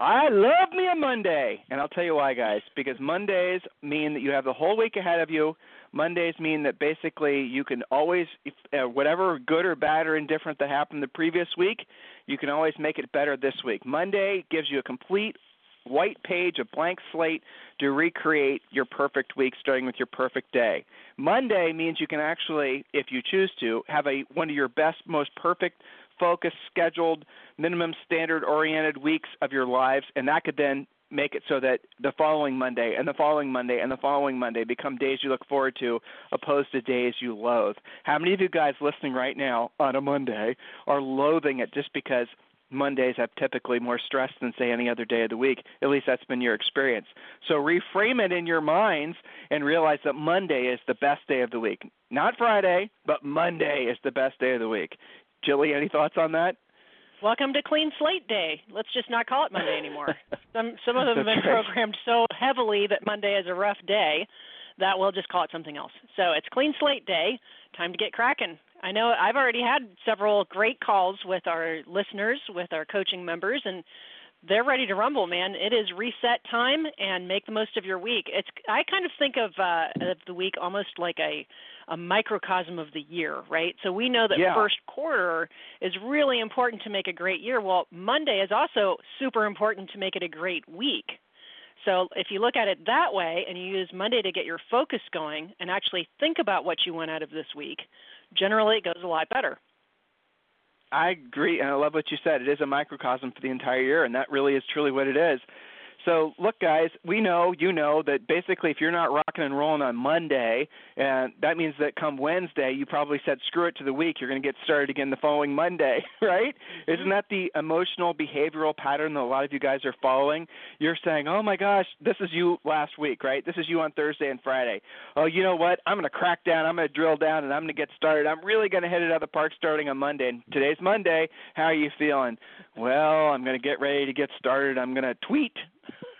I love me a Monday, and I'll tell you why, guys. Because Mondays mean that you have the whole week ahead of you. Mondays mean that basically you can always, uh, whatever good or bad or indifferent that happened the previous week, you can always make it better this week. Monday gives you a complete white page, a blank slate to recreate your perfect week, starting with your perfect day. Monday means you can actually, if you choose to, have a one of your best, most perfect focused, scheduled, minimum standard oriented weeks of your lives, and that could then make it so that the following Monday and the following Monday and the following Monday become days you look forward to opposed to days you loathe. How many of you guys listening right now on a Monday are loathing it just because Mondays have typically more stress than say any other day of the week. At least that's been your experience. So reframe it in your minds and realize that Monday is the best day of the week. Not Friday, but Monday is the best day of the week. Jilly, any thoughts on that? Welcome to Clean Slate Day. Let's just not call it Monday anymore. some some of them have been right. programmed so heavily that Monday is a rough day that we'll just call it something else. So it's Clean Slate Day. Time to get cracking. I know I've already had several great calls with our listeners, with our coaching members, and they're ready to rumble, man. It is reset time and make the most of your week. It's I kind of think of uh of the week almost like a a microcosm of the year, right? So we know that Yeah. first quarter is really important to make a great year. Well, Monday is also super important to make it a great week. So if you look at it that way and you use Monday to get your focus going and actually think about what you want out of this week, generally it goes a lot better. I agree, and I love what you said. It is a microcosm for the entire year, and that really is truly what it is. So, look, guys, we know, you know, that basically if you're not rocking and rolling on Monday, and that means that come Wednesday, you probably said screw it to the week. You're going to get started again the following Monday, right? Isn't that the emotional behavioral pattern that a lot of you guys are following? You're saying, oh my gosh, this is you last week, right? This is you on Thursday and Friday. Oh, you know what? I'm going to crack down. I'm going to drill down, and I'm going to get started. I'm really going to hit it out of the park starting on Monday. And today's Monday. How are you feeling? Well, I'm going to get ready to get started. I'm going to tweet.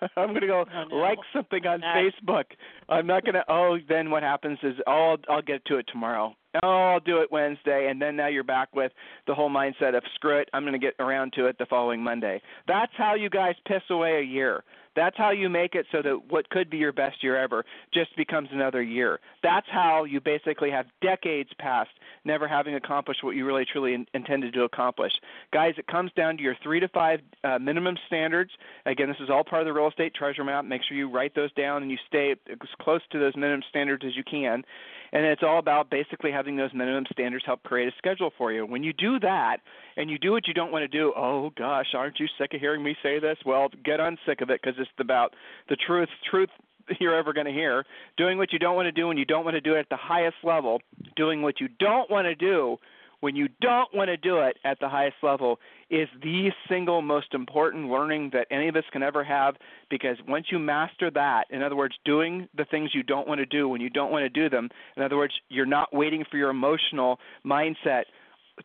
I'm going to go Oh, no. like something on Facebook. I'm not going to. Oh, then what happens is, oh, I'll, I'll get to it tomorrow. Oh, I'll do it Wednesday, and then now you're back with the whole mindset of screw it. I'm going to get around to it the following Monday. That's how you guys piss away a year. That's how you make it so that what could be your best year ever just becomes another year. That's how you basically have decades past never having accomplished what you really truly in- intended to accomplish. Guys, it comes down to your three to five uh, minimum standards. Again, this is all part of the real estate treasure map. Make sure you write those down and you stay as close to those minimum standards as you can. And it's all about basically having those minimum standards help create a schedule for you. When you do that and you do what you don't want to do, oh gosh, aren't you sick of hearing me say this? Well, get unsick of it because it's about the truth, truth you're ever going to hear. Doing what you don't want to do when you don't want to do it at the highest level. Doing what you don't want to do when you don't want to do it at the highest level is the single most important learning that any of us can ever have because once you master that, in other words, doing the things you don't want to do when you don't want to do them, in other words, you're not waiting for your emotional mindset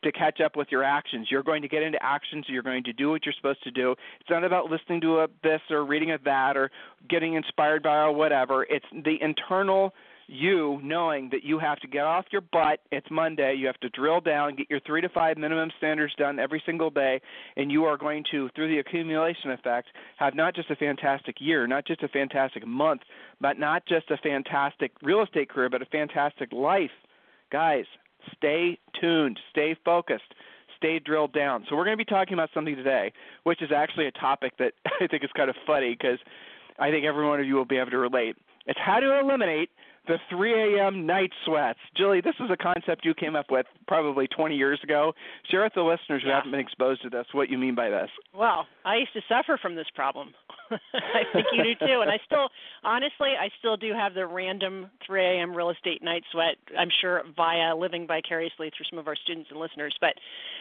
to catch up with your actions. You're going to get into actions. You're going to do what you're supposed to do. It's not about listening to a this or reading a that or getting inspired by or whatever. It's the internal you knowing that you have to get off your butt. It's Monday. You have to drill down, get your three to five minimum standards done every single day, and you are going to, through the accumulation effect, have not just a fantastic year, not just a fantastic month, but not just a fantastic real estate career, but a fantastic life. Guys, stay tuned, stay focused, stay drilled down. So we're going to be talking about something today, which is actually a topic that I think is kind of funny because I think every one of you will be able to relate. It's how to eliminate the 3 a.m. night sweats. Julie, this is a concept you came up with probably 20 years ago. Share with the listeners who yeah. haven't been exposed to this what you mean by this. Well, I used to suffer from this problem. I think you do too. And I still, honestly, I still do have the random 3 a.m. real estate night sweat. I'm sure via living vicariously through some of our students and listeners. But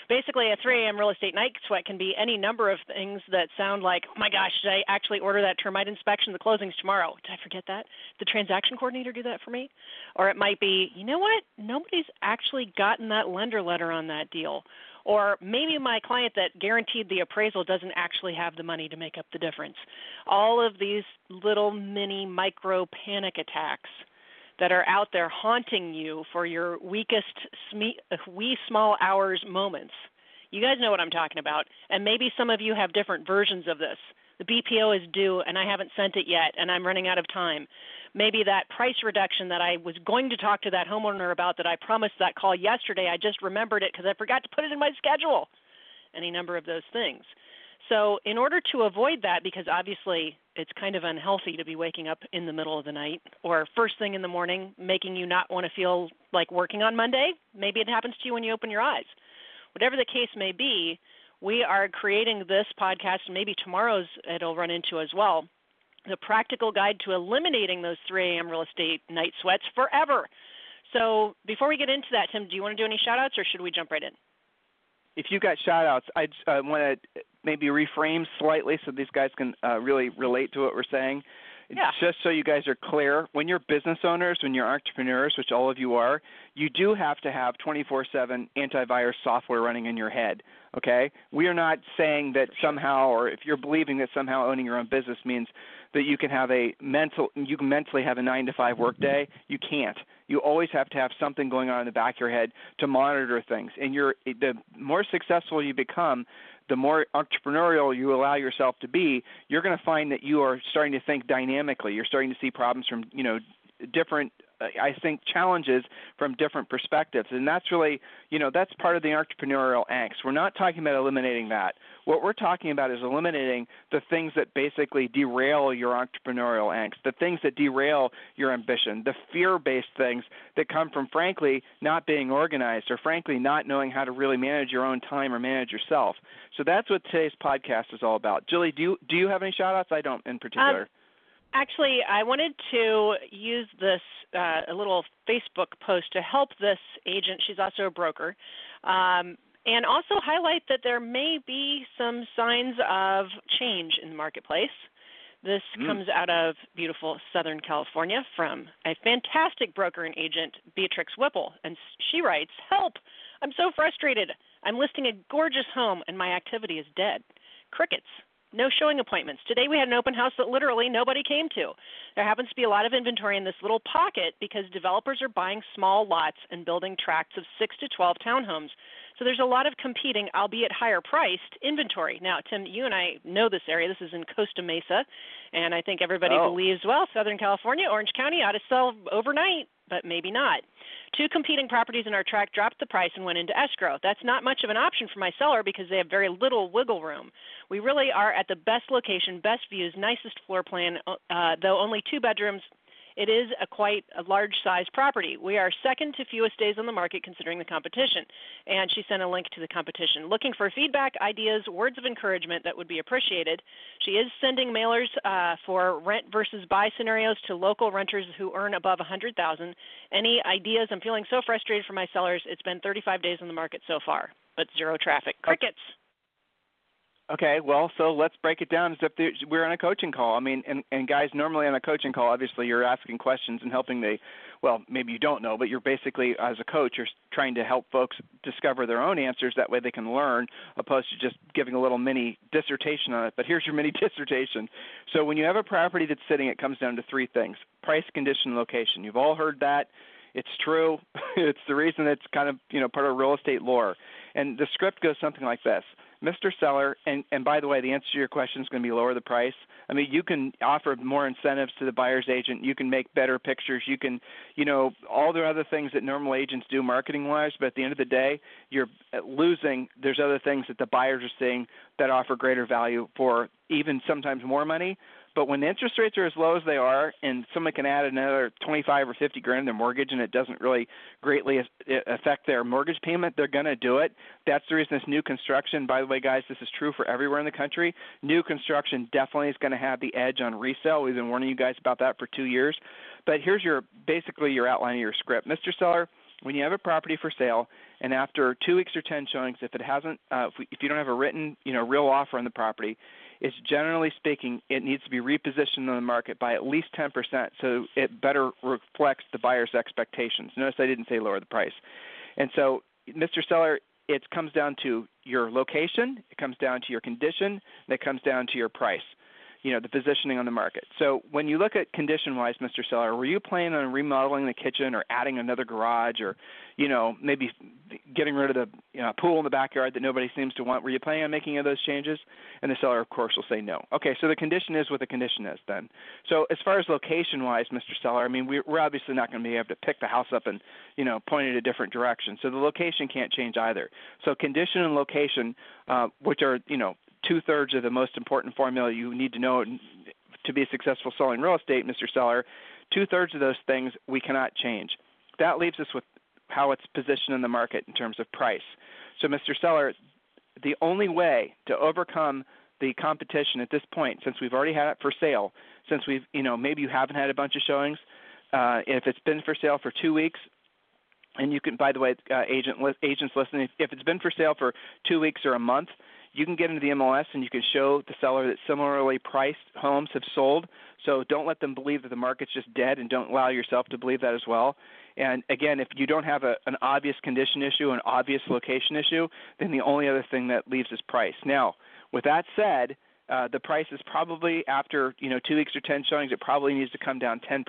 basically, a 3 a.m. real estate night sweat can be any number of things that sound like, oh my gosh, did I actually order that termite inspection? The closing's tomorrow. Did I forget that? Did the transaction coordinator do that for me? Or it might be, you know what? Nobody's actually gotten that lender letter on that deal or maybe my client that guaranteed the appraisal doesn't actually have the money to make up the difference. All of these little mini micro panic attacks that are out there haunting you for your weakest wee small hours moments. You guys know what I'm talking about, and maybe some of you have different versions of this. The BPO is due and I haven't sent it yet and I'm running out of time maybe that price reduction that I was going to talk to that homeowner about that I promised that call yesterday, I just remembered it because I forgot to put it in my schedule. Any number of those things. So, in order to avoid that, because obviously it's kind of unhealthy to be waking up in the middle of the night or first thing in the morning, making you not want to feel like working on Monday, maybe it happens to you when you open your eyes. Whatever the case may be, we are creating this podcast, and maybe tomorrow's it'll run into as well, the practical guide to eliminating those 3 a.m. real estate night sweats forever. So before we get into that, Tim, do you want to do any shout outs or should we jump right in? If you've got shout outs, I uh, want to maybe reframe slightly so these guys can uh, really relate to what we're saying. Yeah. Just so you guys are clear, when you're business owners, when you're entrepreneurs, which all of you are, you do have to have 24/7 antivirus software running in your head. Okay? We are not saying that somehow, or if you're believing that somehow owning your own business means that you can have a mental you can mentally have a nine to five work day you can't. You always have to have something going on in the back of your head to monitor things. And you're the more successful you become the more entrepreneurial you allow yourself to be you're going to find that you are starting to think dynamically. You're starting to see problems from you know different I think challenges from different perspectives, and that's really, you know, that's part of the entrepreneurial angst. We're not talking about eliminating that. What we're talking about is eliminating the things that basically derail your entrepreneurial angst, the things that derail your ambition, the fear-based things that come from, frankly, not being organized or, frankly, not knowing how to really manage your own time or manage yourself. So that's what today's podcast is all about. Julie, do you do you have any shout-outs? I don't, in particular. Um, Actually, I wanted to use this uh, a little Facebook post to help this agent. She's also a broker, um, and also highlight that there may be some signs of change in the marketplace. This mm. comes out of beautiful Southern California from a fantastic broker and agent, Beatrix Whipple, and she writes, "Help! I'm so frustrated. I'm listing a gorgeous home, and my activity is dead. Crickets." No showing appointments. Today we had an open house that literally nobody came to. There happens to be a lot of inventory in this little pocket because developers are buying small lots and building tracts of 6 to 12 townhomes. So there's a lot of competing, albeit higher priced, inventory. Now, Tim, you and I know this area. This is in Costa Mesa, and I think everybody oh. believes, well, Southern California, Orange County ought to sell overnight, but maybe not. Two competing properties in our tract dropped the price and went into escrow. That's not much of an option for my seller because they have very little wiggle room. We really are at the best location, best views, nicest floor plan, uh, though only two bedrooms, it is a quite a large size property. We are second to fewest days on the market considering the competition. And she sent a link to the competition. Looking for feedback, ideas, words of encouragement that would be appreciated. She is sending mailers uh, for rent versus buy scenarios to local renters who earn above 100,000. Any ideas? I'm feeling so frustrated for my sellers. It's been 35 days on the market so far, but zero traffic. Crickets. Okay, well, so let's break it down as if we're on a coaching call. I mean, and, and guys, normally on a coaching call, obviously you're asking questions and helping the, well, maybe you don't know, but you're basically, as a coach, you're trying to help folks discover their own answers. That way they can learn, opposed to just giving a little mini dissertation on it. But here's your mini dissertation. So when you have a property that's sitting, it comes down to three things price, condition, location. You've all heard that. It's true. it's the reason it's kind of, you know, part of real estate lore. And the script goes something like this Mr. Seller, and, and by the way, the answer to your question is going to be lower the price. I mean, you can offer more incentives to the buyer's agent. You can make better pictures. You can, you know, all the other things that normal agents do marketing wise. But at the end of the day, you're uh, losing. There's other things that the buyers are seeing that offer greater value for even sometimes more money. But when interest rates are as low as they are, and someone can add another 25 or 50 grand to their mortgage, and it doesn't really greatly affect their mortgage payment, they're going to do it. That's the reason this new construction. By the way, guys, this is true for everywhere in the country. New construction definitely is going to have the edge on resale. We've been warning you guys about that for two years. But here's your basically your outline of your script, Mr. Seller when you have a property for sale and after two weeks or ten showings if it hasn't uh, if, we, if you don't have a written you know real offer on the property it's generally speaking it needs to be repositioned on the market by at least 10% so it better reflects the buyer's expectations. Notice i didn't say lower the price. And so mr seller it comes down to your location it comes down to your condition and it comes down to your price you know the positioning on the market. So when you look at condition-wise, Mr. Seller, were you planning on remodeling the kitchen or adding another garage or, you know, maybe getting rid of the you know, pool in the backyard that nobody seems to want? Were you planning on making any of those changes? And the seller, of course, will say no. Okay, so the condition is what the condition is then. So as far as location-wise, Mr. Seller, I mean, we're obviously not going to be able to pick the house up and, you know, point it a different direction. So the location can't change either. So condition and location, uh, which are, you know, two thirds of the most important formula you need to know to be successful selling real estate, Mr. Seller. Two thirds of those things we cannot change. That leaves us with how it's positioned in the market in terms of price. So, Mr. Seller, the only way to overcome the competition at this point, since we've already had it for sale, since we've, you know, maybe you haven't had a bunch of showings, uh, if it's been for sale for two weeks, and you can, by the way, uh, agent agents listening, if it's been for sale for two weeks or a month, you can get into the MLS and you can show the seller that similarly priced homes have sold. So don't let them believe that the market's just dead and don't allow yourself to believe that as well. And again, if you don't have a, an obvious condition issue, an obvious location issue, then the only other thing that leaves is price. Now, with that said, uh, the price is probably after you know two weeks or ten showings, it probably needs to come down 10%,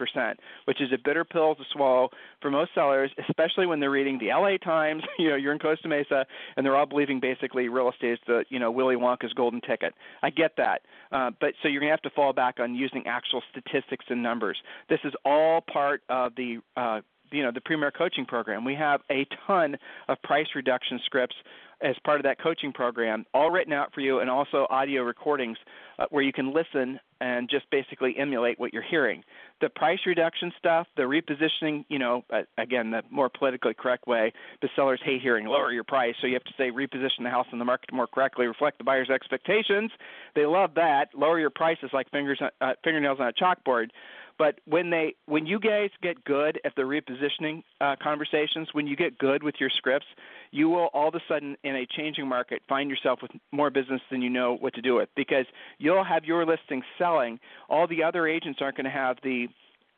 which is a bitter pill to swallow for most sellers, especially when they're reading the LA Times. You know, you're in Costa Mesa, and they're all believing basically real estate is the you know Willy Wonka's golden ticket. I get that, uh, but so you're gonna have to fall back on using actual statistics and numbers. This is all part of the uh, you know the premier coaching program we have a ton of price reduction scripts as part of that coaching program, all written out for you, and also audio recordings uh, where you can listen and just basically emulate what you're hearing. The price reduction stuff, the repositioning, you know, uh, again, the more politically correct way, the sellers hate hearing lower your price, so you have to say reposition the house in the market more correctly reflect the buyer's expectations. They love that. Lower your prices like fingers, uh, fingernails on a chalkboard. But when they, when you guys get good at the repositioning uh, conversations, when you get good with your scripts, you will all of a sudden in a changing market find yourself with more business than you know what to do with because you'll have your listing selling. All the other agents aren't going to have the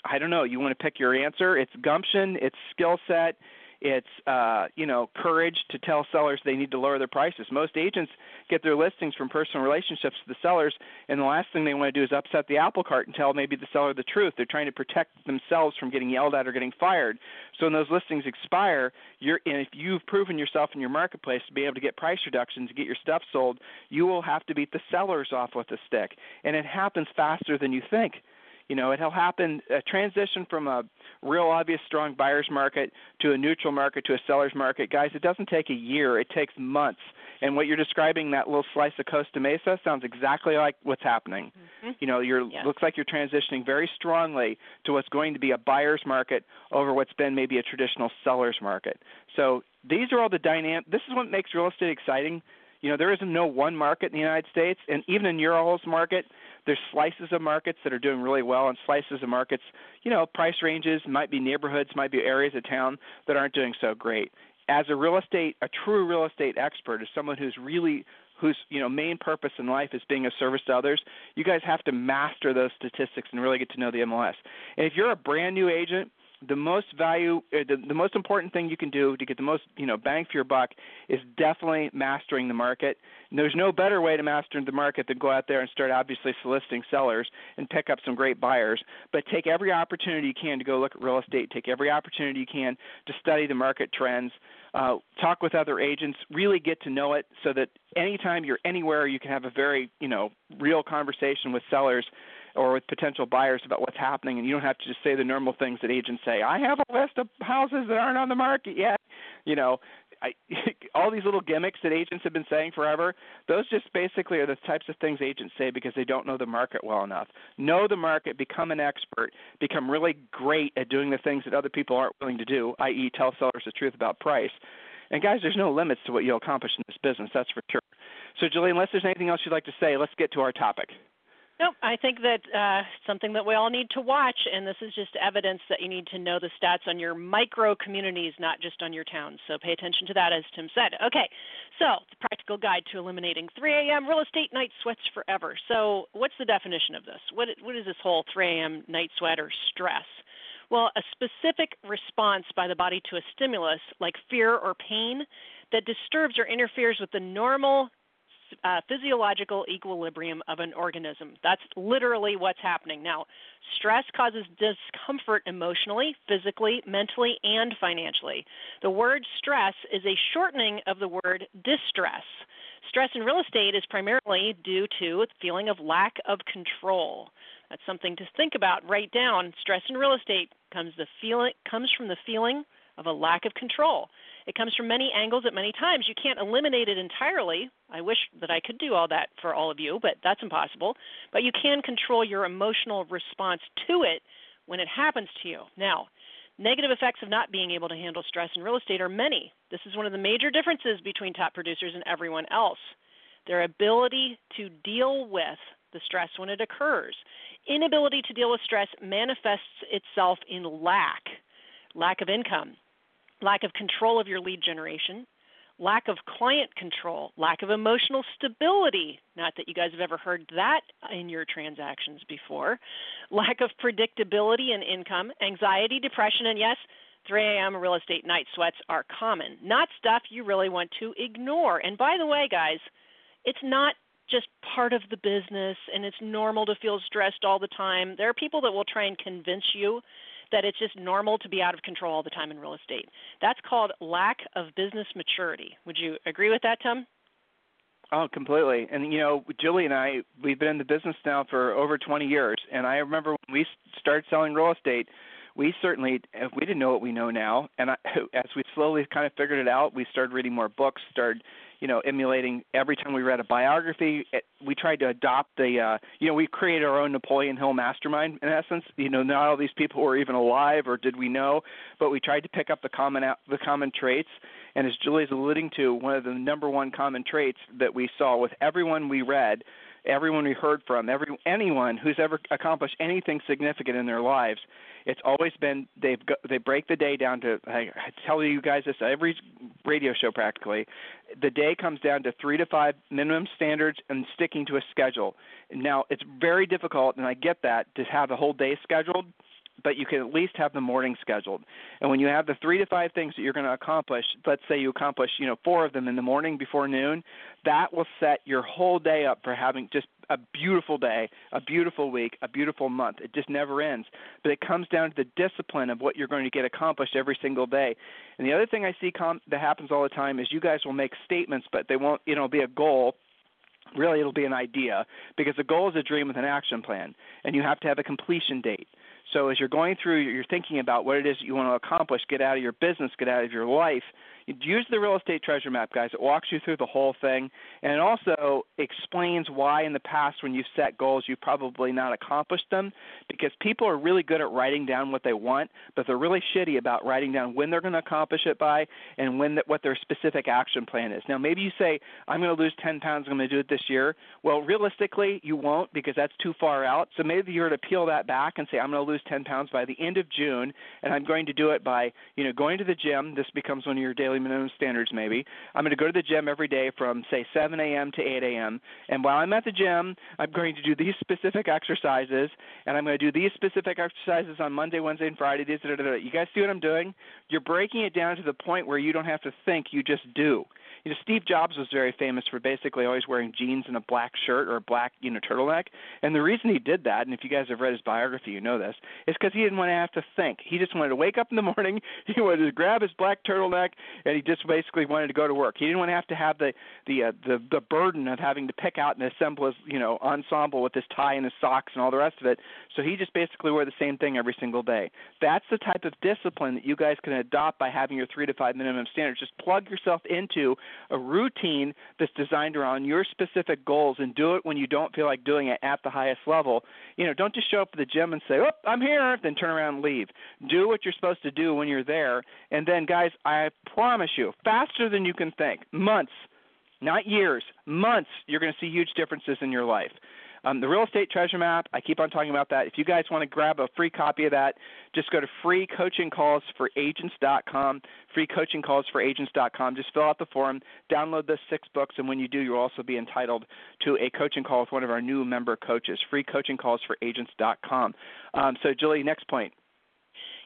I don't know. You want to pick your answer. It's gumption. It's skill set. It's uh, you know courage to tell sellers they need to lower their prices. Most agents get their listings from personal relationships with the sellers, and the last thing they want to do is upset the apple cart and tell maybe the seller the truth. They're trying to protect themselves from getting yelled at or getting fired. So when those listings expire, you're and if you've proven yourself in your marketplace to be able to get price reductions, to get your stuff sold, you will have to beat the sellers off with a stick, and it happens faster than you think. You know, it'll happen a transition from a real obvious strong buyer's market to a neutral market to a seller's market. Guys, it doesn't take a year, it takes months. And what you're describing, that little slice of Costa Mesa, sounds exactly like what's happening. Mm-hmm. You know, you're looks like you're transitioning very strongly to what's going to be a buyer's market over what's been maybe a traditional seller's market. So these are all the dynamic. This is what makes real estate exciting. You know, there isn't no one market in the United States, and even in your all's market, there's slices of markets that are doing really well, and slices of markets, you know, price ranges might be neighborhoods, might be areas of town that aren't doing so great. As a real estate, a true real estate expert, is someone who's really whose you know main purpose in life is being of service to others, you guys have to master those statistics and really get to know the MLS. And if you're a brand new agent the most value the, the most important thing you can do to get the most you know bang for your buck is definitely mastering the market. And there's no better way to master the market than go out there and start obviously soliciting sellers and pick up some great buyers. But take every opportunity you can to go look at real estate. Take every opportunity you can to study the market trends. Uh, talk with other agents. Really get to know it so that anytime you're anywhere you can have a very you know real conversation with sellers or with potential buyers about what's happening, and you don't have to just say the normal things that agents say. I have a list of houses that aren't on the market yet. You know, I, all these little gimmicks that agents have been saying forever, those just basically are the types of things agents say because they don't know the market well enough. Know the market, become an expert, become really great at doing the things that other people aren't willing to do, i.e., tell sellers the truth about price. And guys, there's no limits to what you'll accomplish in this business, that's for sure. So, Julie, unless there's anything else you'd like to say, let's get to our topic. Nope, I think that uh, something that we all need to watch, and this is just evidence that you need to know the stats on your micro communities, not just on your towns. So pay attention to that, as Tim said. Okay, so the practical guide to eliminating 3 a.m. real estate night sweats forever. So what's the definition of this? What what is this whole 3 a.m. night sweat or stress? Well, a specific response by the body to a stimulus like fear or pain that disturbs or interferes with the normal uh, physiological equilibrium of an organism. That's literally what's happening. Now, stress causes discomfort emotionally, physically, mentally, and financially. The word stress is a shortening of the word distress. Stress in real estate is primarily due to a feeling of lack of control. That's something to think about. Write down. Stress in real estate comes the feeling comes from the feeling of a lack of control. It comes from many angles at many times. You can't eliminate it entirely. I wish that I could do all that for all of you, but that's impossible. But you can control your emotional response to it when it happens to you. Now, negative effects of not being able to handle stress in real estate are many. This is one of the major differences between top producers and everyone else. Their ability to deal with the stress when it occurs. Inability to deal with stress manifests itself in lack lack of income, lack of control of your lead generation, lack of client control, lack of emotional stability. Not that you guys have ever heard that in your transactions before. Lack of predictability in income, anxiety, depression, and yes, 3 a.m. real estate night sweats are common. Not stuff you really want to ignore. And by the way, guys, it's not just part of the business and it's normal to feel stressed all the time. There are people that will try and convince you that it's just normal to be out of control all the time in real estate. That's called lack of business maturity. Would you agree with that, Tom? Oh, completely. And you know, Julie and I, we've been in the business now for over 20 years, and I remember when we started selling real estate, we certainly we didn't know what we know now, and I, as we slowly kind of figured it out, we started reading more books, started you know, emulating every time we read a biography. It, we tried to adopt the, uh, you know, we created our own Napoleon Hill mastermind in essence. You know, not all these people were even alive, or did we know? But we tried to pick up the common the common traits. And as Julie's alluding to, one of the number one common traits that we saw with everyone we read everyone we heard from, every anyone who's ever accomplished anything significant in their lives, it's always been they've go, they break the day down to I, tell you guys this every radio show practically. The day comes down to three to five minimum standards and sticking to a schedule. Now it's very difficult, and I get that to have the whole day scheduled but you can at least have the morning scheduled. And when you have the three to five things that you're going to accomplish, let's say you accomplish, you know, four of them in the morning before noon, that will set your whole day up for having just a beautiful day, a beautiful week, a beautiful month. It just never ends. But it comes down to the discipline of what you're going to get accomplished every single day. And the other thing I see com- that happens all the time is you guys will make statements, but they won't, know, be a goal really it'll be an idea because the goal is a dream with an action plan and you have to have a completion date so as you're going through, you're thinking about what it is that you want to accomplish, get out of your business, get out of your life, use the real estate treasure map, guys. It walks you through the whole thing, and it also explains why in the past when you've set goals you've probably not accomplished them. Because people are really good at writing down what they want, but they're really shitty about writing down when they're going to accomplish it by and when the, what their specific action plan is. Now, maybe you say, "I'm going to lose 10 pounds. I'm going to do it this year." Well, realistically, you won't because that's too far out. So maybe you're to peel that back and say, "I'm going to lose 10 pounds by the end of June, and I'm going to do it by, you know, going to the gym. This becomes one of your daily daily minimum standards maybe. I'm going to go to the gym every day from say 7 a.m. to 8 a.m. And while I'm at the gym, I'm going to do these specific exercises, and I'm going to do these specific exercises on Monday, Wednesday, and Friday. these You guys see what I'm doing? You're breaking it down to the point where you don't have to think; you just do. You know, Steve Jobs was very famous for basically always wearing jeans and a black shirt or a black, you know, turtleneck. And the reason he did that, and if you guys have read his biography, you know this, is because he didn't want to have to think. He just wanted to wake up in the morning, he wanted to grab his black turtleneck, and he just basically wanted to go to work. He didn't want to have to have the the uh, the the burden of having to pick out and assemble his, you know, ensemble with his tie and his socks and all the rest of it. So he just basically wore the same thing every single day. That's the type of discipline that you guys can adopt by having your three to five minimum standards. Just plug yourself into a routine that's designed around your specific goals and do it when you don't feel like doing it at the highest level. You know, don't just show up at the gym and say, "Oh, I'm here," then turn around and leave. Do what you're supposed to do when you're there, and then, guys, I promise you, faster than you can think, months, not years, months, you're going to see huge differences in your life. Um, the real estate treasure map, I keep on talking about that. If you guys want to grab a free copy of that, just go to freecoachingcallsforagents.com, freecoachingcallsforagents.com. Just fill out the form, download the six books, and when you do, you'll also be entitled to a coaching call with one of our new member coaches, freecoachingcallsforagents.com. Um, so, Julie, next point.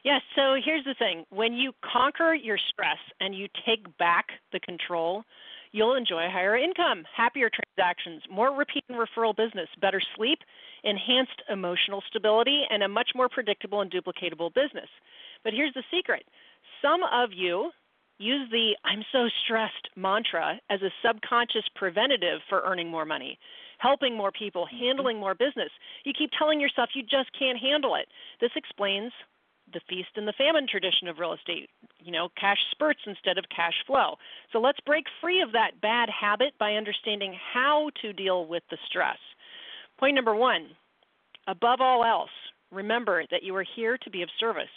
Yes, so here's the thing. When you conquer your stress and you take back the control, you'll enjoy higher income, happier transactions, more repeat and referral business, better sleep, enhanced emotional stability, and a much more predictable and duplicatable business. But here's the secret some of you use the I'm so stressed mantra as a subconscious preventative for earning more money, helping more people, mm-hmm. handling more business. You keep telling yourself you just can't handle it. This explains the feast and the famine tradition of real estate, you know, cash spurts instead of cash flow. So let's break free of that bad habit by understanding how to deal with the stress. Point number one above all else, remember that you are here to be of service.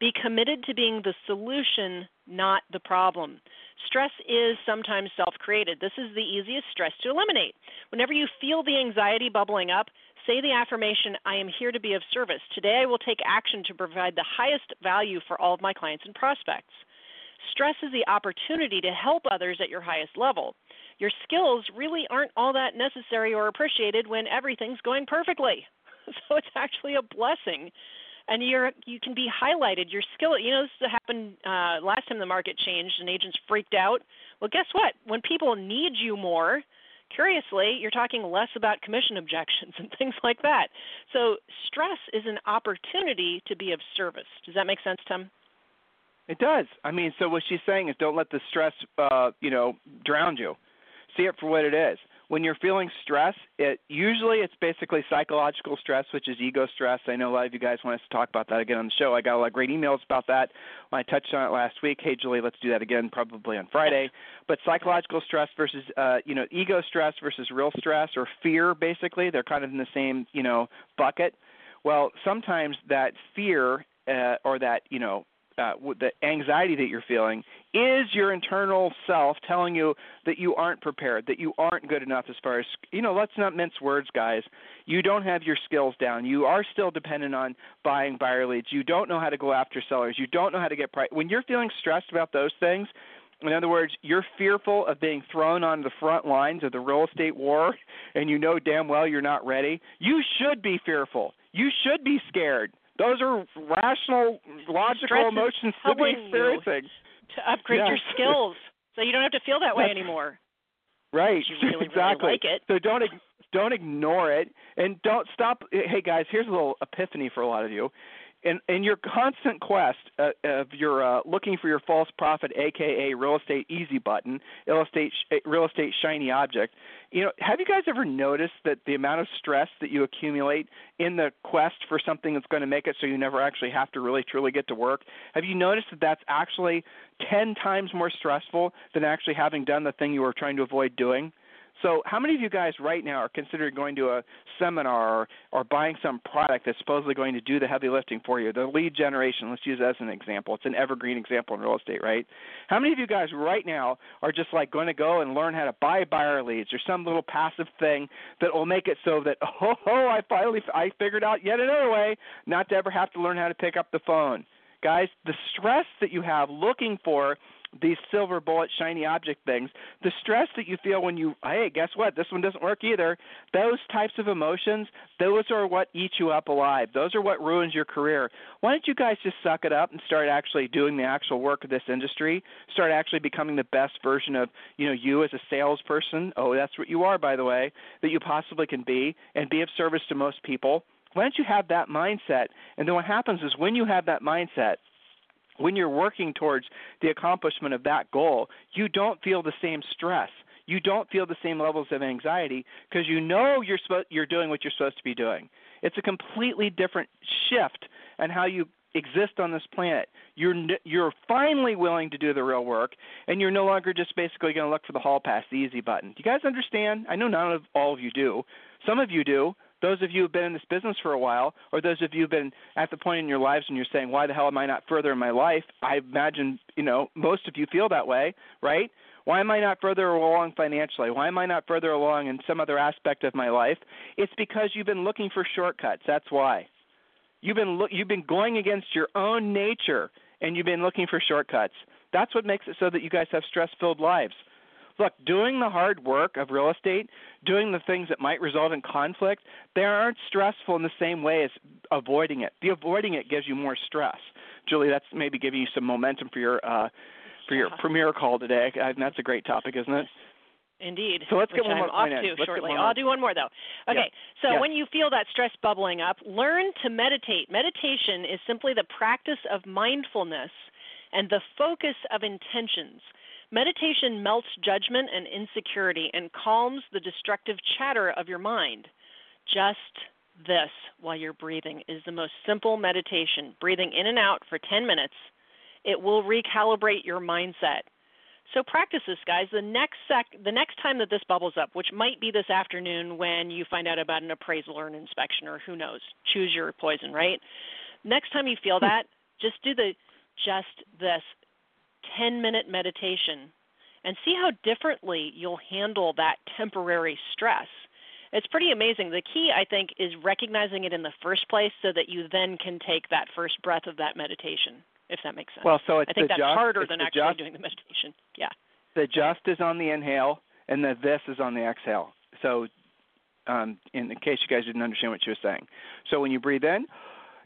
Be committed to being the solution, not the problem. Stress is sometimes self created. This is the easiest stress to eliminate. Whenever you feel the anxiety bubbling up, Say the affirmation, I am here to be of service. Today I will take action to provide the highest value for all of my clients and prospects. Stress is the opportunity to help others at your highest level. Your skills really aren't all that necessary or appreciated when everything's going perfectly. So it's actually a blessing. And you're you can be highlighted. Your skill, you know, this happened uh, last time the market changed and agents freaked out. Well, guess what? When people need you more, curiously, you're talking less about commission objections and things like that. So stress is an opportunity to be of service. Does that make sense, Tim? It does. I mean, so what she's saying is don't let the stress, uh, you know, drown you. See it for what it is when you're feeling stress, it usually it's basically psychological stress, which is ego stress. I know a lot of you guys want us to talk about that again on the show. I got a lot of great emails about that I touched on it last week. Hey, Julie, let's do that again, probably on Friday. But psychological stress versus uh, you know ego stress versus real stress or fear, basically, they're kind of in the same you know bucket. Well, sometimes that fear uh, or that you know uh, the anxiety that you're feeling is your internal self telling you that you aren't prepared, that you aren't good enough as far as, you know, let's not mince words, guys. You don't have your skills down. You are still dependent on buying buyer leads. You don't know how to go after sellers. You don't know how to get price. When you're feeling stressed about those things, in other words, you're fearful of being thrown on the front lines of the real estate war and you know damn well you're not ready. You should be fearful. You should be scared. Those are rational, logical Stress emotions to be experiencing. To upgrade yeah. your skills, so you don't have to feel that way anymore. Right. Really, exactly. Really like. So don't don't ignore it, and don't stop. Hey guys, here's a little epiphany for a lot of you in in your constant quest uh, of your uh, looking for your false prophet, aka real estate easy button, real estate real estate shiny object, you know, have you guys ever noticed that the amount of stress that you accumulate in the quest for something that's going to make it so you never actually have to really truly get to work? Have you noticed that that's actually 10 times more stressful than actually having done the thing you were trying to avoid doing? So, how many of you guys right now are considering going to a seminar or, or buying some product that's supposedly going to do the heavy lifting for you? The lead generation, let's use that as an example. It's an evergreen example in real estate, right? How many of you guys right now are just like going to go and learn how to buy buyer leads or some little passive thing that will make it so that oh, oh I finally I figured out yet another way not to ever have to learn how to pick up the phone? Guys, the stress that you have looking for these silver bullet shiny object things the stress that you feel when you hey guess what? This one doesn't work either. Those types of emotions those are what eat you up alive. Those are what ruins your career. Why don't you guys just suck it up and start actually doing the actual work of this industry? Start actually becoming the best version of you know you as a salesperson. Oh that's what you are by the way that you possibly can be and be of service to most people. Why don't you have that mindset? And then what happens is when you have that mindset when you're working towards the accomplishment of that goal, you don't feel the same stress. You don't feel the same levels of anxiety because you know you're spo- you're doing what you're supposed to be doing. It's a completely different shift in how you exist on this planet. You're you're finally willing to do the real work, and you're no longer just basically going to look for the hall pass, the easy button. Do you guys understand? I know none of all of you do. Some of you do, those of you who've been in this business for a while, or those of you who've been at the point in your lives when you're saying, "Why the hell am I not further in my life?" I imagine you know most of you feel that way, right? Why am I not further along financially? Why am I not further along in some other aspect of my life? It's because you've been looking for shortcuts. That's why. You've been lo- you've been going against your own nature and you've been looking for shortcuts. That's what makes it so that you guys have stress-filled lives. Look, doing the hard work of real estate, doing the things that might result in conflict, they aren't stressful in the same way as avoiding it. The avoiding it gives you more stress. Julie, that's maybe giving you some momentum for your uh, for your premiere call today. And that's a great topic, isn't it? Indeed. So let's get one I'm more off to let's shortly. I'll do one more though. Okay. Yeah. So yeah. when you feel that stress bubbling up, learn to meditate. Meditation is simply the practice of mindfulness and the focus of intentions. Meditation melts judgment and insecurity and calms the destructive chatter of your mind. Just this while you're breathing is the most simple meditation. Breathing in and out for 10 minutes. It will recalibrate your mindset. So practice this, guys. The next sec, the next time that this bubbles up, which might be this afternoon when you find out about an appraisal or an inspection, or who knows, choose your poison, right? Next time you feel that, just do the just this 10 minute meditation and see how differently you'll handle that temporary stress. It's pretty amazing. The key, I think, is recognizing it in the first place so that you then can take that first breath of that meditation, if that makes sense. Well, so it's I think the that's just, harder than actually just, doing the meditation. Yeah. The just is on the inhale, and the this is on the exhale. So, um, in, in case you guys didn't understand what she was saying, so when you breathe in,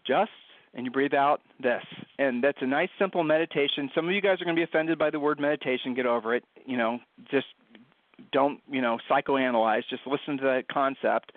just and you breathe out this. And that's a nice simple meditation. Some of you guys are going to be offended by the word meditation. Get over it. You know, just don't, you know, psychoanalyze. Just listen to that concept.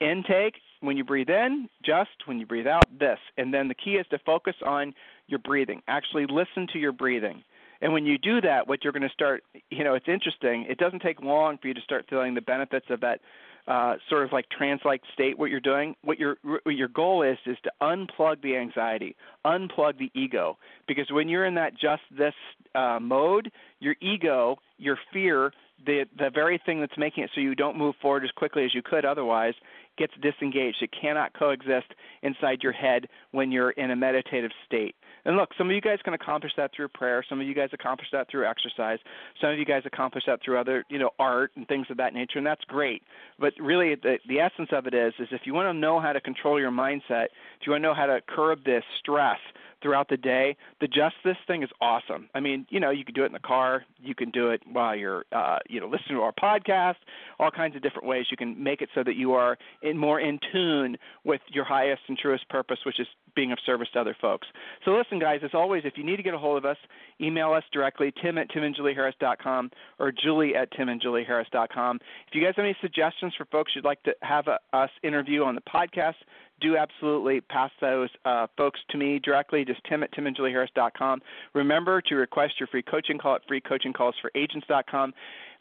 Intake, when you breathe in, just when you breathe out, this. And then the key is to focus on your breathing. Actually listen to your breathing. And when you do that, what you're going to start, you know, it's interesting. It doesn't take long for you to start feeling the benefits of that uh, sort of like trance-like state. What you're doing, what your what your goal is, is to unplug the anxiety, unplug the ego. Because when you're in that just this uh, mode, your ego, your fear, the the very thing that's making it so you don't move forward as quickly as you could otherwise, gets disengaged. It cannot coexist inside your head when you're in a meditative state. And look, some of you guys can accomplish that through prayer. Some of you guys accomplish that through exercise. Some of you guys accomplish that through other, you know, art and things of that nature, and that's great. But really, the, the essence of it is, is if you want to know how to control your mindset, if you want to know how to curb this stress throughout the day, the just this thing is awesome. I mean, you know, you can do it in the car, you can do it while you're, uh, you know, listening to our podcast, all kinds of different ways you can make it so that you are in more in tune with your highest and truest purpose, which is being of service to other folks. So listen, guys, as always, if you need to get a hold of us, email us directly, tim at timandjulieharris.com or julie at timandjulieharris.com. If you guys have any suggestions for folks you'd like to have a, us interview on the podcast, do absolutely pass those uh, folks to me directly, just tim at timandjulieharris.com. Remember to request your free coaching call at freecoachingcallsforagents.com.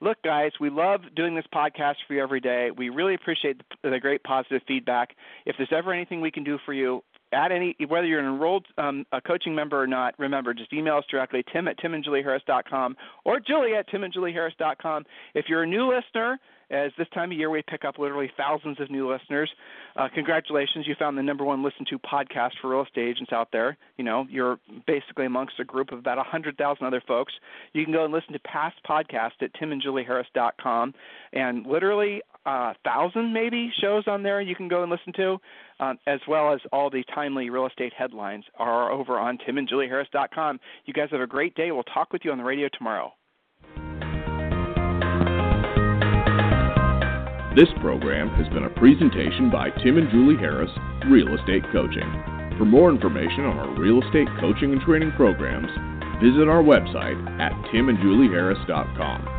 Look, guys, we love doing this podcast for you every day. We really appreciate the, the great positive feedback. If there's ever anything we can do for you, at any whether you're an enrolled um, a coaching member or not, remember just email us directly tim at timandjulieharris.com or julie at timandjulieharris.com. If you're a new listener, as this time of year we pick up literally thousands of new listeners. Uh, congratulations, you found the number one listened to podcast for real estate agents out there. You know, you're basically amongst a group of about 100,000 other folks. You can go and listen to past podcasts at timandjulieharris.com. And literally, uh, thousand maybe shows on there you can go and listen to, um, as well as all the timely real estate headlines are over on timandjulieharris.com. You guys have a great day. We'll talk with you on the radio tomorrow. This program has been a presentation by Tim and Julie Harris, Real Estate Coaching. For more information on our real estate coaching and training programs, visit our website at timandjulieharris.com.